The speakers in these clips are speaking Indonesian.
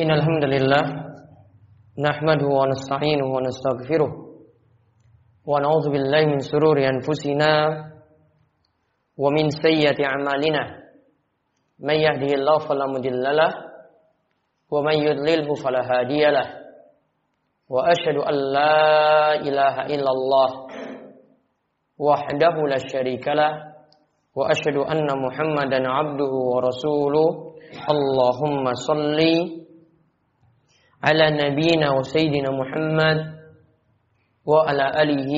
إن الحمد لله نحمده ونستعينه ونستغفره ونعوذ بالله من سرور أنفسنا ومن سيئة أعمالنا. من يهده الله فلا مضل له ومن يضلله فلا هادي له. وأشهد أن لا إله إلا الله وحده لا شريك له وأشهد أن محمدا عبده ورسوله. اللهم صلِّ على نبينا وسيدنا محمد وعلى آله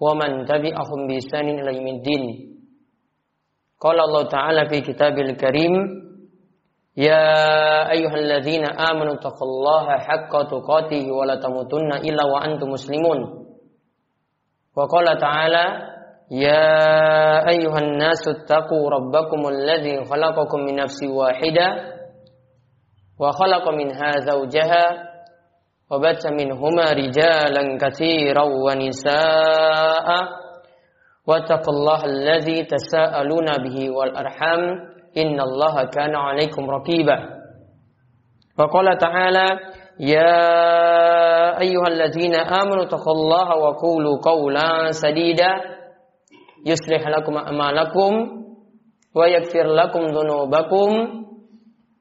ومن تبعهم بإحسان إلى يوم الدين. قال الله تعالى في كتابه الكريم يا أيها الذين آمنوا اتقوا الله حق تقاته ولا تموتن إلا وأنتم مسلمون. وقال تعالى يا أيها الناس اتقوا ربكم الذي خلقكم من نفس واحدة وخلق منها زوجها وبث منهما رجالا كثيرا ونساء. واتقوا الله الذي تساءلون به والأرحام. إن الله كان عليكم رقيبا. وقال تعالى يا أيها الذين آمنوا اتقوا الله وقولوا قولا سديدا. يصلح لكم أعمالكم ويغفر لكم ذنوبكم.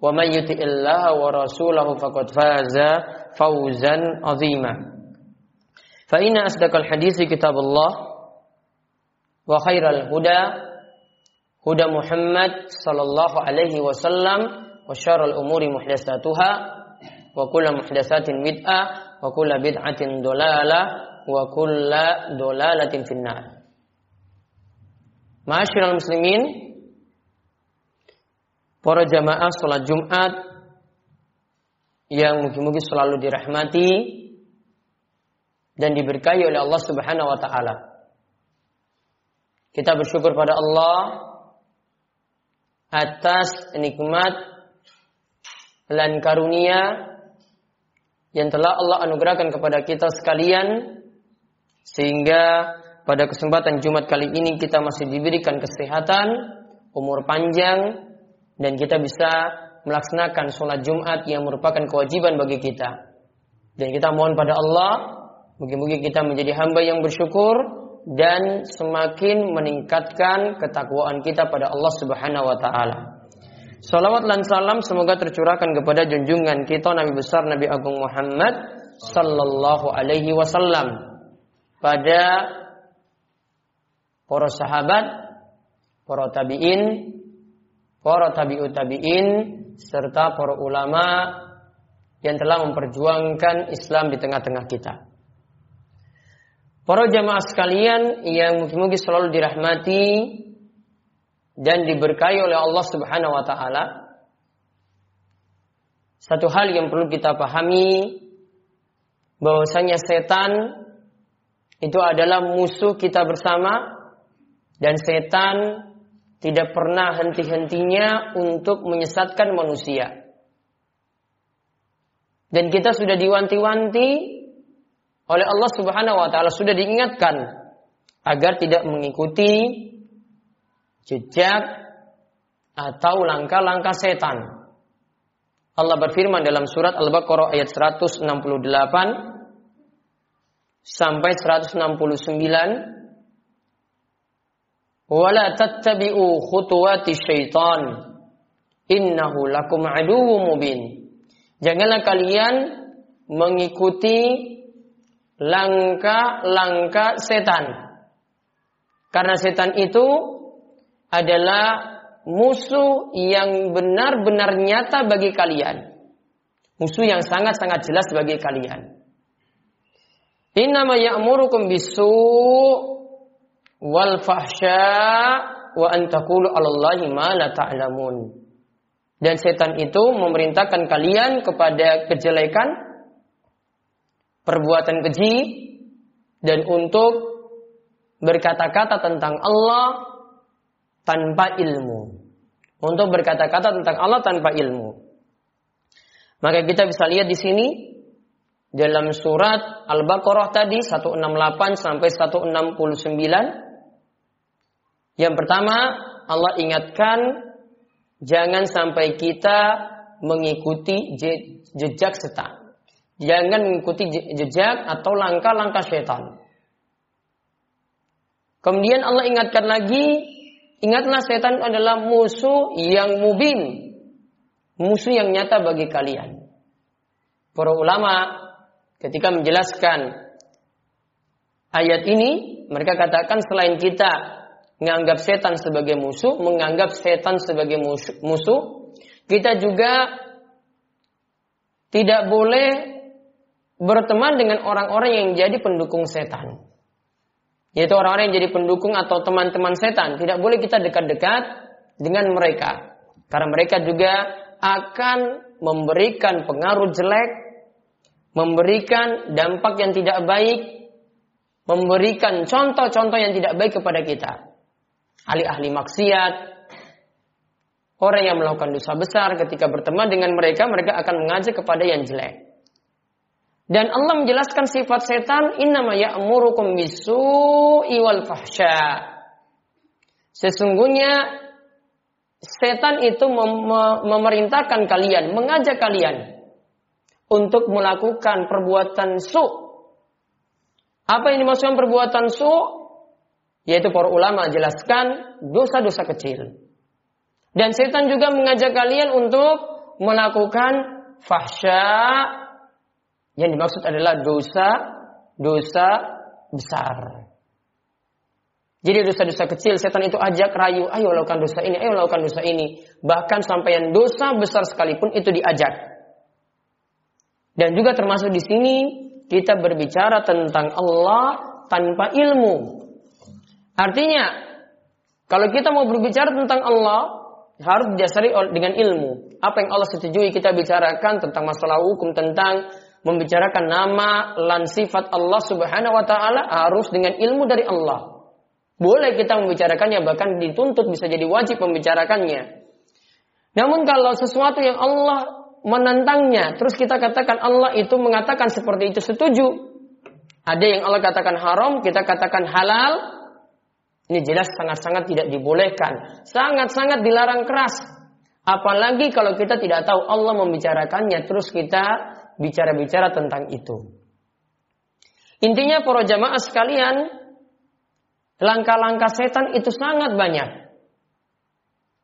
ومن يطع الله ورسوله فقد فاز فوزا عظيما. فإن أصدق الحديث كتاب الله وخير الهدى هدى محمد صلى الله عليه وسلم وشر الأمور محدثاتها وكل محدثات بدعة وكل بدعة ضلالة وكل ضلالة في النار. معاشر المسلمين para jamaah sholat Jumat yang mungkin-mungkin selalu dirahmati dan diberkahi oleh Allah Subhanahu wa taala. Kita bersyukur pada Allah atas nikmat dan karunia yang telah Allah anugerahkan kepada kita sekalian sehingga pada kesempatan Jumat kali ini kita masih diberikan kesehatan, umur panjang dan kita bisa melaksanakan sholat Jumat yang merupakan kewajiban bagi kita. Dan kita mohon pada Allah, mungkin-mungkin kita menjadi hamba yang bersyukur dan semakin meningkatkan ketakwaan kita pada Allah Subhanahu wa taala. Salawat dan salam semoga tercurahkan kepada junjungan kita Nabi besar Nabi Agung Muhammad sallallahu alaihi wasallam pada para sahabat, para tabi'in, para tabi'ut tabi'in serta para ulama yang telah memperjuangkan Islam di tengah-tengah kita. Para jamaah sekalian yang mungkin-mungkin selalu dirahmati dan diberkahi oleh Allah Subhanahu wa taala. Satu hal yang perlu kita pahami bahwasanya setan itu adalah musuh kita bersama dan setan tidak pernah henti-hentinya untuk menyesatkan manusia. Dan kita sudah diwanti-wanti oleh Allah Subhanahu wa taala sudah diingatkan agar tidak mengikuti jejak atau langkah-langkah setan. Allah berfirman dalam surat Al-Baqarah ayat 168 sampai 169 wala tattabi'u khutuwati syaitan. Innahu lakum aduwwum mubin. Janganlah kalian mengikuti langkah-langkah setan. Karena setan itu adalah musuh yang benar-benar nyata bagi kalian. Musuh yang sangat-sangat jelas bagi kalian. Innama ya'murukum bisu' wal fahsya wa antakulu alallahi ma la ta'lamun. Dan setan itu memerintahkan kalian kepada kejelekan, perbuatan keji, dan untuk berkata-kata tentang Allah tanpa ilmu. Untuk berkata-kata tentang Allah tanpa ilmu. Maka kita bisa lihat di sini dalam surat Al-Baqarah tadi 168 sampai 169 yang pertama, Allah ingatkan jangan sampai kita mengikuti jejak setan. Jangan mengikuti jejak atau langkah-langkah setan. Kemudian Allah ingatkan lagi, ingatlah setan adalah musuh yang mubin. Musuh yang nyata bagi kalian. Para ulama ketika menjelaskan ayat ini, mereka katakan selain kita menganggap setan sebagai musuh, menganggap setan sebagai musuh, kita juga tidak boleh berteman dengan orang-orang yang jadi pendukung setan. Yaitu orang-orang yang jadi pendukung atau teman-teman setan. Tidak boleh kita dekat-dekat dengan mereka. Karena mereka juga akan memberikan pengaruh jelek, memberikan dampak yang tidak baik, memberikan contoh-contoh yang tidak baik kepada kita. Ahli-ahli maksiat, orang yang melakukan dosa besar ketika berteman dengan mereka, mereka akan mengajak kepada yang jelek. Dan Allah menjelaskan sifat setan innama ya'murukum bisu'i wal fahsya. Sesungguhnya setan itu mem memerintahkan kalian, mengajak kalian untuk melakukan perbuatan su. Apa yang dimaksudkan perbuatan su? Yaitu para ulama jelaskan dosa-dosa kecil. Dan setan juga mengajak kalian untuk melakukan fahsya yang dimaksud adalah dosa dosa besar. Jadi dosa-dosa kecil setan itu ajak rayu, ayo lakukan dosa ini, ayo lakukan dosa ini. Bahkan sampai yang dosa besar sekalipun itu diajak. Dan juga termasuk di sini kita berbicara tentang Allah tanpa ilmu. Artinya, kalau kita mau berbicara tentang Allah, harus didasari dengan ilmu. Apa yang Allah setujui kita bicarakan tentang masalah hukum, tentang membicarakan nama lan sifat Allah Subhanahu wa taala harus dengan ilmu dari Allah. Boleh kita membicarakannya bahkan dituntut bisa jadi wajib membicarakannya. Namun kalau sesuatu yang Allah menentangnya, terus kita katakan Allah itu mengatakan seperti itu setuju. Ada yang Allah katakan haram, kita katakan halal. Ini jelas sangat-sangat tidak dibolehkan. Sangat-sangat dilarang keras. Apalagi kalau kita tidak tahu Allah membicarakannya, terus kita bicara-bicara tentang itu. Intinya para jamaah sekalian, langkah-langkah setan itu sangat banyak.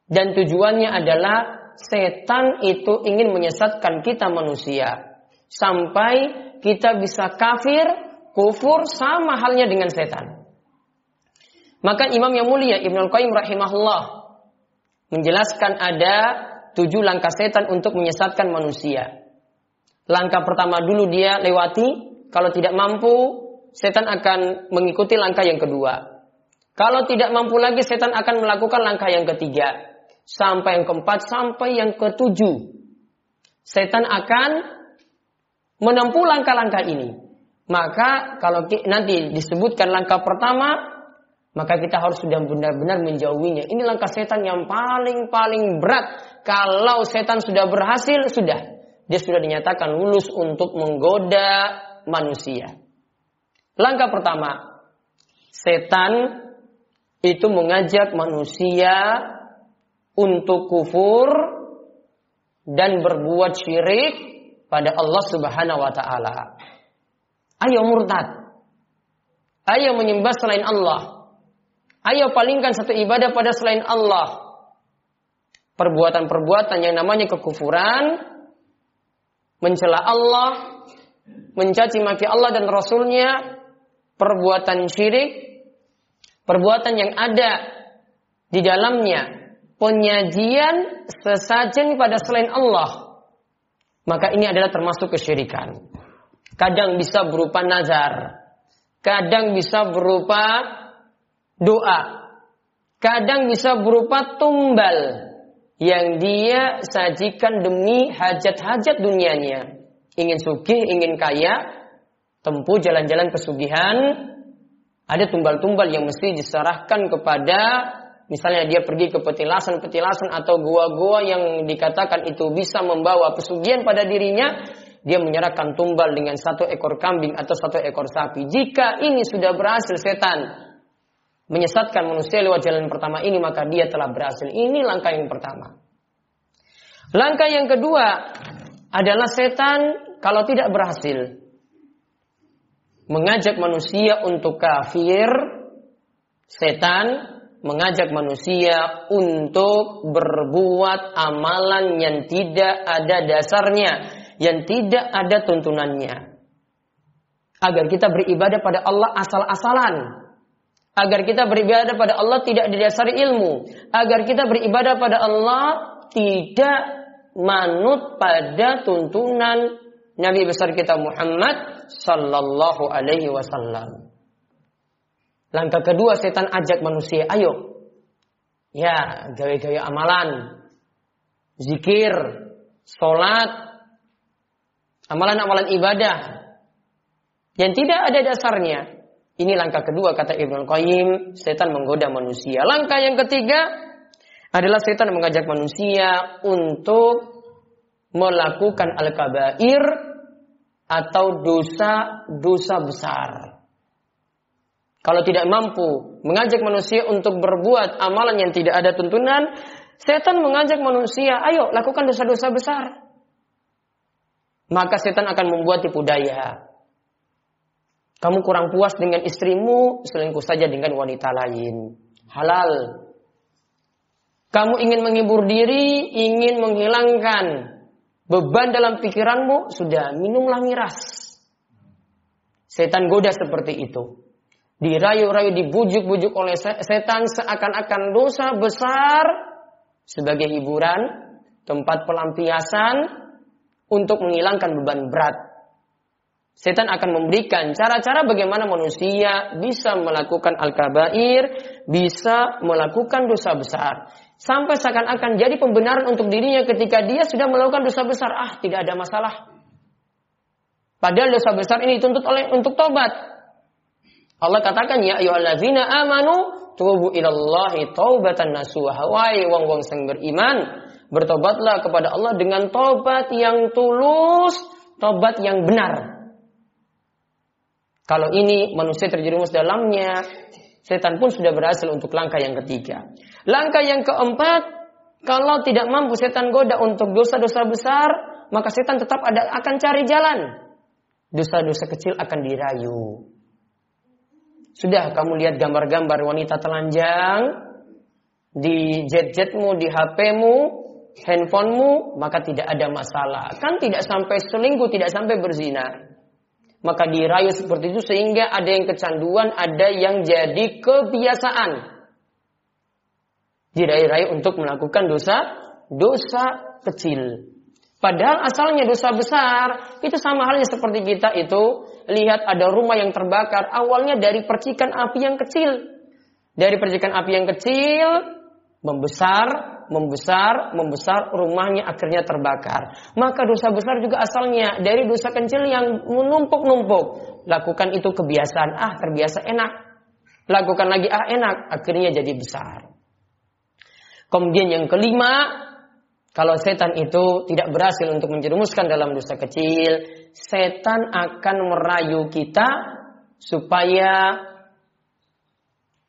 Dan tujuannya adalah setan itu ingin menyesatkan kita manusia. Sampai kita bisa kafir, kufur sama halnya dengan setan. Maka Imam yang mulia Ibnu Qayyim rahimahullah menjelaskan ada tujuh langkah setan untuk menyesatkan manusia. Langkah pertama dulu dia lewati, kalau tidak mampu, setan akan mengikuti langkah yang kedua. Kalau tidak mampu lagi, setan akan melakukan langkah yang ketiga. Sampai yang keempat, sampai yang ketujuh. Setan akan menempuh langkah-langkah ini. Maka kalau nanti disebutkan langkah pertama, maka kita harus sudah benar-benar menjauhinya. Ini langkah setan yang paling-paling berat. Kalau setan sudah berhasil, sudah dia sudah dinyatakan lulus untuk menggoda manusia. Langkah pertama, setan itu mengajak manusia untuk kufur dan berbuat syirik pada Allah Subhanahu wa taala. Ayo murtad. Ayo menyembah selain Allah. Ayo palingkan satu ibadah pada selain Allah. Perbuatan-perbuatan yang namanya kekufuran mencela Allah, mencaci maki Allah dan Rasulnya, perbuatan syirik, perbuatan yang ada di dalamnya, penyajian sesajen pada selain Allah, maka ini adalah termasuk kesyirikan. Kadang bisa berupa nazar, kadang bisa berupa doa, kadang bisa berupa tumbal, yang dia sajikan demi hajat-hajat dunianya. Ingin sugih, ingin kaya, tempuh jalan-jalan pesugihan, ada tumbal-tumbal yang mesti diserahkan kepada misalnya dia pergi ke petilasan-petilasan atau gua-gua yang dikatakan itu bisa membawa pesugihan pada dirinya, dia menyerahkan tumbal dengan satu ekor kambing atau satu ekor sapi. Jika ini sudah berhasil setan menyesatkan manusia lewat jalan pertama ini maka dia telah berhasil. Ini langkah yang pertama. Langkah yang kedua adalah setan kalau tidak berhasil mengajak manusia untuk kafir, setan mengajak manusia untuk berbuat amalan yang tidak ada dasarnya, yang tidak ada tuntunannya. Agar kita beribadah pada Allah asal-asalan. Agar kita beribadah pada Allah tidak didasari ilmu. Agar kita beribadah pada Allah tidak manut pada tuntunan Nabi besar kita Muhammad sallallahu alaihi wasallam. Langkah kedua setan ajak manusia, ayo. Ya, gawe-gawe amalan. Zikir, salat, amalan-amalan ibadah yang tidak ada dasarnya. Ini langkah kedua kata Ibnu Qayyim, setan menggoda manusia. Langkah yang ketiga adalah setan mengajak manusia untuk melakukan al-kabair atau dosa-dosa besar. Kalau tidak mampu mengajak manusia untuk berbuat amalan yang tidak ada tuntunan, setan mengajak manusia, ayo lakukan dosa-dosa besar. Maka setan akan membuat tipu daya. Kamu kurang puas dengan istrimu, selingkuh saja dengan wanita lain. Halal. Kamu ingin menghibur diri, ingin menghilangkan beban dalam pikiranmu, sudah minumlah miras. Setan goda seperti itu. Dirayu-rayu, dibujuk-bujuk oleh setan seakan-akan dosa besar sebagai hiburan, tempat pelampiasan untuk menghilangkan beban berat. Setan akan memberikan cara-cara bagaimana manusia bisa melakukan al-kabair, bisa melakukan dosa besar. Sampai seakan-akan jadi pembenaran untuk dirinya ketika dia sudah melakukan dosa besar. Ah, tidak ada masalah. Padahal dosa besar ini dituntut oleh untuk tobat. Allah katakan ya ayyuhallazina amanu tubu ilallahi taubatan nasuha. Wahai wong-wong yang beriman, bertobatlah kepada Allah dengan tobat yang tulus, tobat yang benar. Kalau ini manusia terjerumus dalamnya, setan pun sudah berhasil untuk langkah yang ketiga. Langkah yang keempat, kalau tidak mampu setan goda untuk dosa-dosa besar, maka setan tetap ada akan cari jalan. Dosa-dosa kecil akan dirayu. Sudah kamu lihat gambar-gambar wanita telanjang di jet-jetmu, di HP-mu, handphonemu, maka tidak ada masalah. Kan tidak sampai selingkuh, tidak sampai berzina maka dirayu seperti itu sehingga ada yang kecanduan, ada yang jadi kebiasaan. Dirayu-rayu untuk melakukan dosa dosa kecil. Padahal asalnya dosa besar itu sama halnya seperti kita itu lihat ada rumah yang terbakar awalnya dari percikan api yang kecil. Dari percikan api yang kecil membesar membesar, membesar, rumahnya akhirnya terbakar. Maka dosa besar juga asalnya dari dosa kecil yang menumpuk-numpuk. Lakukan itu kebiasaan, ah terbiasa enak. Lakukan lagi, ah enak, akhirnya jadi besar. Kemudian yang kelima, kalau setan itu tidak berhasil untuk menjerumuskan dalam dosa kecil, setan akan merayu kita supaya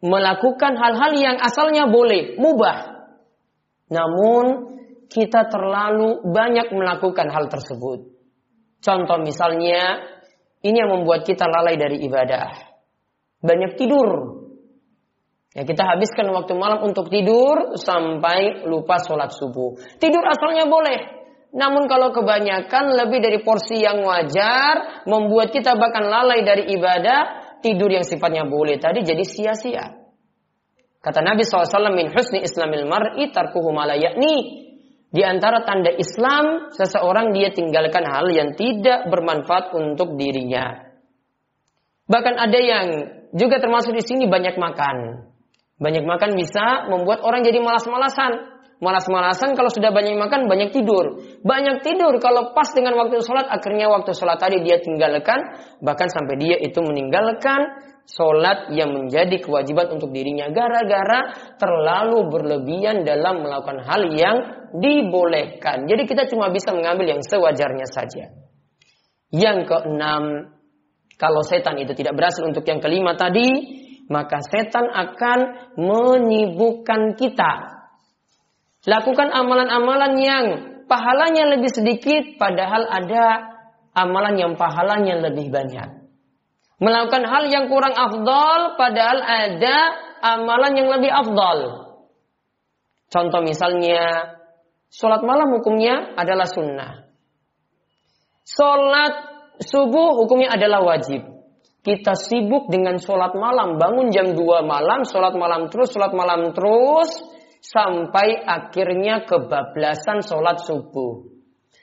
melakukan hal-hal yang asalnya boleh, mubah. Namun kita terlalu banyak melakukan hal tersebut. Contoh misalnya, ini yang membuat kita lalai dari ibadah. Banyak tidur. Ya, kita habiskan waktu malam untuk tidur sampai lupa sholat subuh. Tidur asalnya boleh. Namun kalau kebanyakan lebih dari porsi yang wajar, membuat kita bahkan lalai dari ibadah, tidur yang sifatnya boleh tadi jadi sia-sia. Kata Nabi SAW, min husni islamil mar'i tarkuhu yakni. Di antara tanda Islam, seseorang dia tinggalkan hal yang tidak bermanfaat untuk dirinya. Bahkan ada yang juga termasuk di sini banyak makan. Banyak makan bisa membuat orang jadi malas-malasan. Malas-malasan kalau sudah banyak makan, banyak tidur. Banyak tidur kalau pas dengan waktu sholat, akhirnya waktu sholat tadi dia tinggalkan. Bahkan sampai dia itu meninggalkan sholat yang menjadi kewajiban untuk dirinya. Gara-gara terlalu berlebihan dalam melakukan hal yang dibolehkan. Jadi kita cuma bisa mengambil yang sewajarnya saja. Yang keenam, kalau setan itu tidak berhasil untuk yang kelima tadi, maka setan akan menyibukkan kita Lakukan amalan-amalan yang pahalanya lebih sedikit padahal ada amalan yang pahalanya lebih banyak. Melakukan hal yang kurang afdol padahal ada amalan yang lebih afdol. Contoh misalnya, sholat malam hukumnya adalah sunnah. Sholat subuh hukumnya adalah wajib. Kita sibuk dengan sholat malam, bangun jam 2 malam, sholat malam terus, sholat malam terus, sampai akhirnya kebablasan sholat subuh.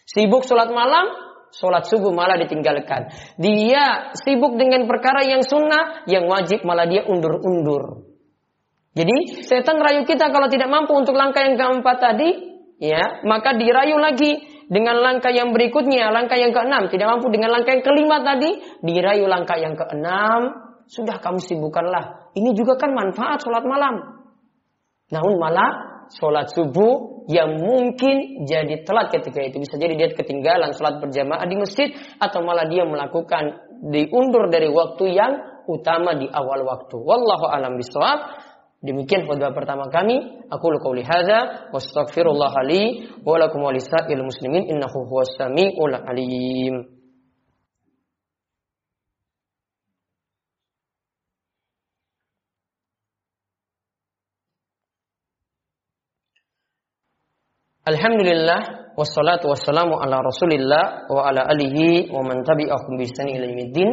Sibuk sholat malam, sholat subuh malah ditinggalkan. Dia sibuk dengan perkara yang sunnah, yang wajib malah dia undur-undur. Jadi setan rayu kita kalau tidak mampu untuk langkah yang keempat tadi, ya maka dirayu lagi dengan langkah yang berikutnya, langkah yang keenam. Tidak mampu dengan langkah yang kelima tadi, dirayu langkah yang keenam. Sudah kamu sibukkanlah. Ini juga kan manfaat sholat malam. Namun malah sholat subuh yang mungkin jadi telat ketika itu. Bisa jadi dia ketinggalan sholat berjamaah di masjid atau malah dia melakukan diundur dari waktu yang utama di awal waktu. Wallahu alam bisawab. Demikian khutbah pertama kami. Aku qauli hadza wa astaghfirullah li wa lakum wa muslimin innahu huwas samiul alim. Alhamdulillah wassalatu wassalamu ala Rasulillah wa ala alihi wa man tabi'ahum bi ihsan ila yaumiddin.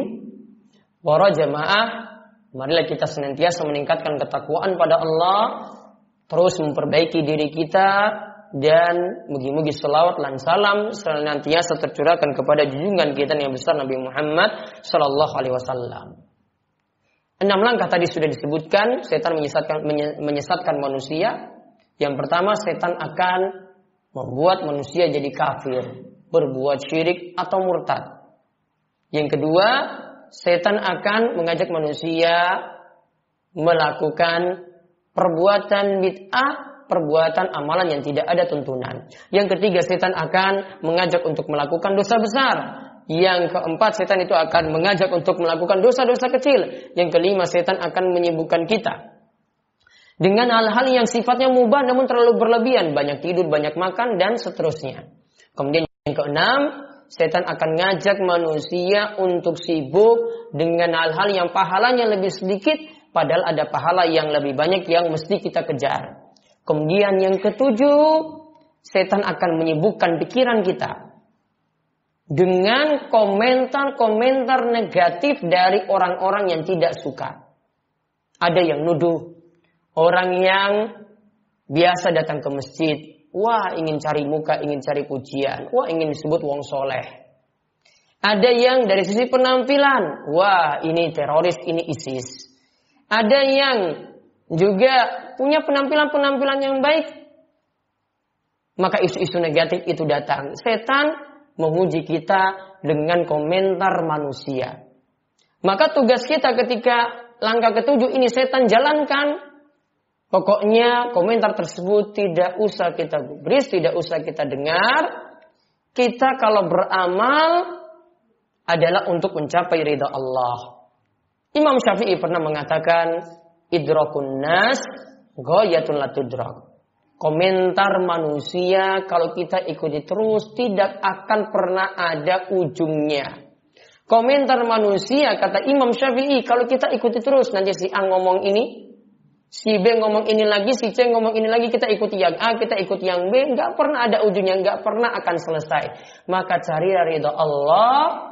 Para jamaah, marilah kita senantiasa meningkatkan ketakwaan pada Allah, terus memperbaiki diri kita dan mugi-mugi selawat dan salam senantiasa tercurahkan kepada junjungan kita yang besar Nabi Muhammad sallallahu alaihi wasallam. Enam langkah tadi sudah disebutkan, setan menyesatkan menyesatkan manusia. Yang pertama, setan akan membuat manusia jadi kafir, berbuat syirik atau murtad. Yang kedua, setan akan mengajak manusia melakukan perbuatan bid'ah, perbuatan amalan yang tidak ada tuntunan. Yang ketiga, setan akan mengajak untuk melakukan dosa besar. Yang keempat, setan itu akan mengajak untuk melakukan dosa-dosa kecil. Yang kelima, setan akan menyibukkan kita dengan hal-hal yang sifatnya mubah namun terlalu berlebihan, banyak tidur, banyak makan dan seterusnya. Kemudian yang keenam, setan akan ngajak manusia untuk sibuk dengan hal-hal yang pahalanya lebih sedikit padahal ada pahala yang lebih banyak yang mesti kita kejar. Kemudian yang ketujuh, setan akan menyibukkan pikiran kita dengan komentar-komentar negatif dari orang-orang yang tidak suka. Ada yang nuduh, Orang yang biasa datang ke masjid, wah ingin cari muka, ingin cari pujian, wah ingin disebut wong soleh. Ada yang dari sisi penampilan, wah ini teroris, ini ISIS. Ada yang juga punya penampilan-penampilan yang baik, maka isu-isu negatif itu datang. Setan menguji kita dengan komentar manusia. Maka tugas kita ketika langkah ketujuh ini setan jalankan Pokoknya komentar tersebut tidak usah kita gubris, tidak usah kita dengar. Kita kalau beramal adalah untuk mencapai ridha Allah. Imam Syafi'i pernah mengatakan idrakun nas ghayatun latudrak. Komentar manusia kalau kita ikuti terus tidak akan pernah ada ujungnya. Komentar manusia kata Imam Syafi'i kalau kita ikuti terus nanti si A ngomong ini, Si B ngomong ini lagi, si C ngomong ini lagi, kita ikuti yang A, kita ikuti yang B, nggak pernah ada ujungnya, nggak pernah akan selesai. Maka cari ridho Allah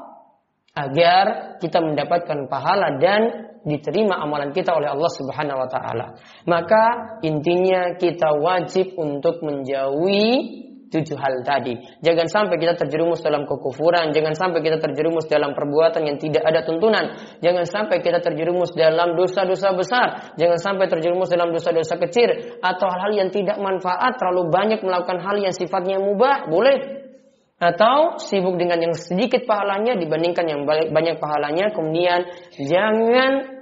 agar kita mendapatkan pahala dan diterima amalan kita oleh Allah Subhanahu wa taala. Maka intinya kita wajib untuk menjauhi tujuh hal tadi. Jangan sampai kita terjerumus dalam kekufuran, jangan sampai kita terjerumus dalam perbuatan yang tidak ada tuntunan, jangan sampai kita terjerumus dalam dosa-dosa besar, jangan sampai terjerumus dalam dosa-dosa kecil atau hal-hal yang tidak manfaat, terlalu banyak melakukan hal yang sifatnya mubah, boleh. Atau sibuk dengan yang sedikit pahalanya dibandingkan yang banyak pahalanya, kemudian jangan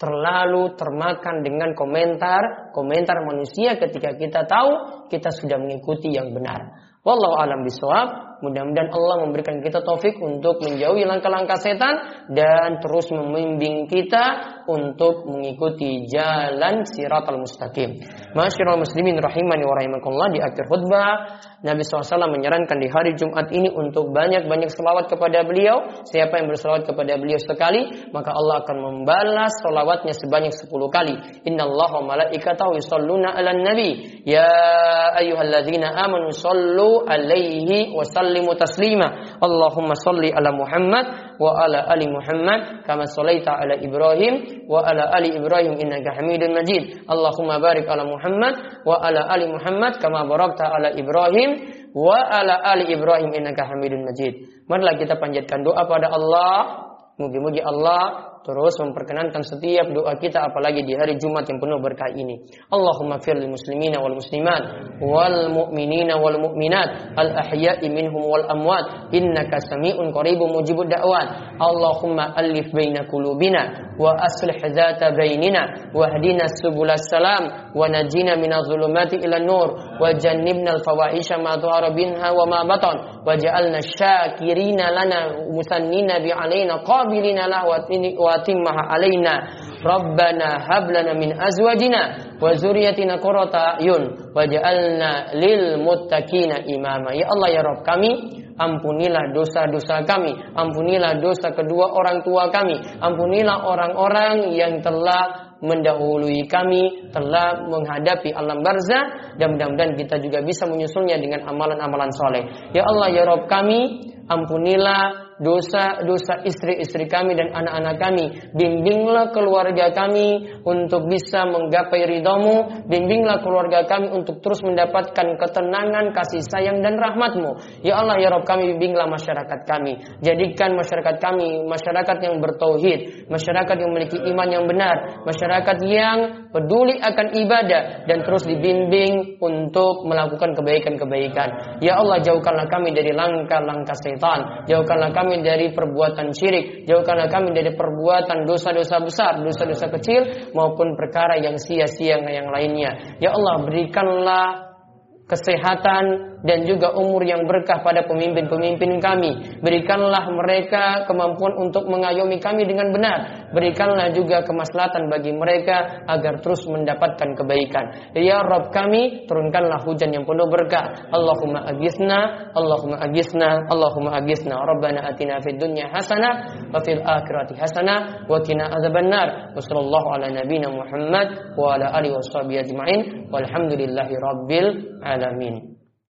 terlalu termakan dengan komentar komentar manusia ketika kita tahu kita sudah mengikuti yang benar. Wallahu alam bisawab. Mudah-mudahan Allah memberikan kita taufik untuk menjauhi langkah-langkah setan dan terus membimbing kita untuk mengikuti jalan siratal mustaqim. Masyarul muslimin rahimani wa rahimakumullah di akhir khutbah Nabi SAW menyarankan di hari Jumat ini untuk banyak-banyak selawat kepada beliau. Siapa yang berselawat kepada beliau sekali, maka Allah akan membalas selawatnya sebanyak 10 kali. Inna wa malaikatahu yusalluna ala nabi. Ya ayuhalladzina amanu sallu alaihi wa sallimu ala Muhammad wa ala ali Muhammad kama sallaita ala Ibrahim wa ala ali Ibrahim innaka Hamidun Majid. Allahumma barik ala Muhammad wa ala ali Muhammad kama barakta ala Ibrahim wa ala ali Ibrahim innaka Hamidun Majid. Marilah kita panjatkan doa pada Allah. Mugi-mugi Allah terus memperkenankan setiap doa kita apalagi di hari Jumat yang penuh berkah ini. Allahumma fir lil muslimina wal muslimat wal mu'minina wal mu'minat al ahya'i minhum wal amwat innaka sami'un qaribun mujibud da'wat. Allahumma alif baina qulubina wa aslih dzata bainina wahdina subulas salam wa najina minadh dhulumati ila nur wa jannibna al fawahisha ma dhahara minha wa ma batan waj'alna syakirina lana musannina bi alaina qabilina lahu wa واتمها علينا ربنا هب لنا من ازواجنا وذريتنا قرة اعين واجعلنا للمتقين اماما ya Allah ya Rabb kami ampunilah dosa-dosa kami ampunilah dosa kedua orang tua kami ampunilah orang-orang yang telah mendahului kami telah menghadapi alam barzah dan mudah-mudahan kita juga bisa menyusulnya dengan amalan-amalan soleh. Ya Allah ya Rob kami, ampunilah dosa-dosa istri-istri kami dan anak-anak kami. Bimbinglah keluarga kami untuk bisa menggapai ridhamu. Bimbinglah keluarga kami untuk terus mendapatkan ketenangan, kasih sayang dan rahmatmu. Ya Allah, ya Rabb kami, bimbinglah masyarakat kami. Jadikan masyarakat kami masyarakat yang bertauhid, masyarakat yang memiliki iman yang benar, masyarakat yang peduli akan ibadah dan terus dibimbing untuk melakukan kebaikan-kebaikan. Ya Allah, jauhkanlah kami dari langkah-langkah setan. Jauhkanlah kami kami dari perbuatan syirik, jauhkanlah kami dari perbuatan dosa-dosa besar, dosa-dosa kecil maupun perkara yang sia-sia yang lainnya. Ya Allah, berikanlah kesehatan dan juga umur yang berkah pada pemimpin-pemimpin kami. Berikanlah mereka kemampuan untuk mengayomi kami dengan benar. Berikanlah juga kemaslahatan bagi mereka agar terus mendapatkan kebaikan. Ya Rob kami, turunkanlah hujan yang penuh berkah. Allahumma agisna, Allahumma agisna, Allahumma agisna. Rabbana atina fid dunya hasanah wa fil akhirati hasanah wa qina adzabannar. Wa sallallahu ala nabiyyina Muhammad wa ala alihi washabihi ajma'in. Walhamdulillahi rabbil alamin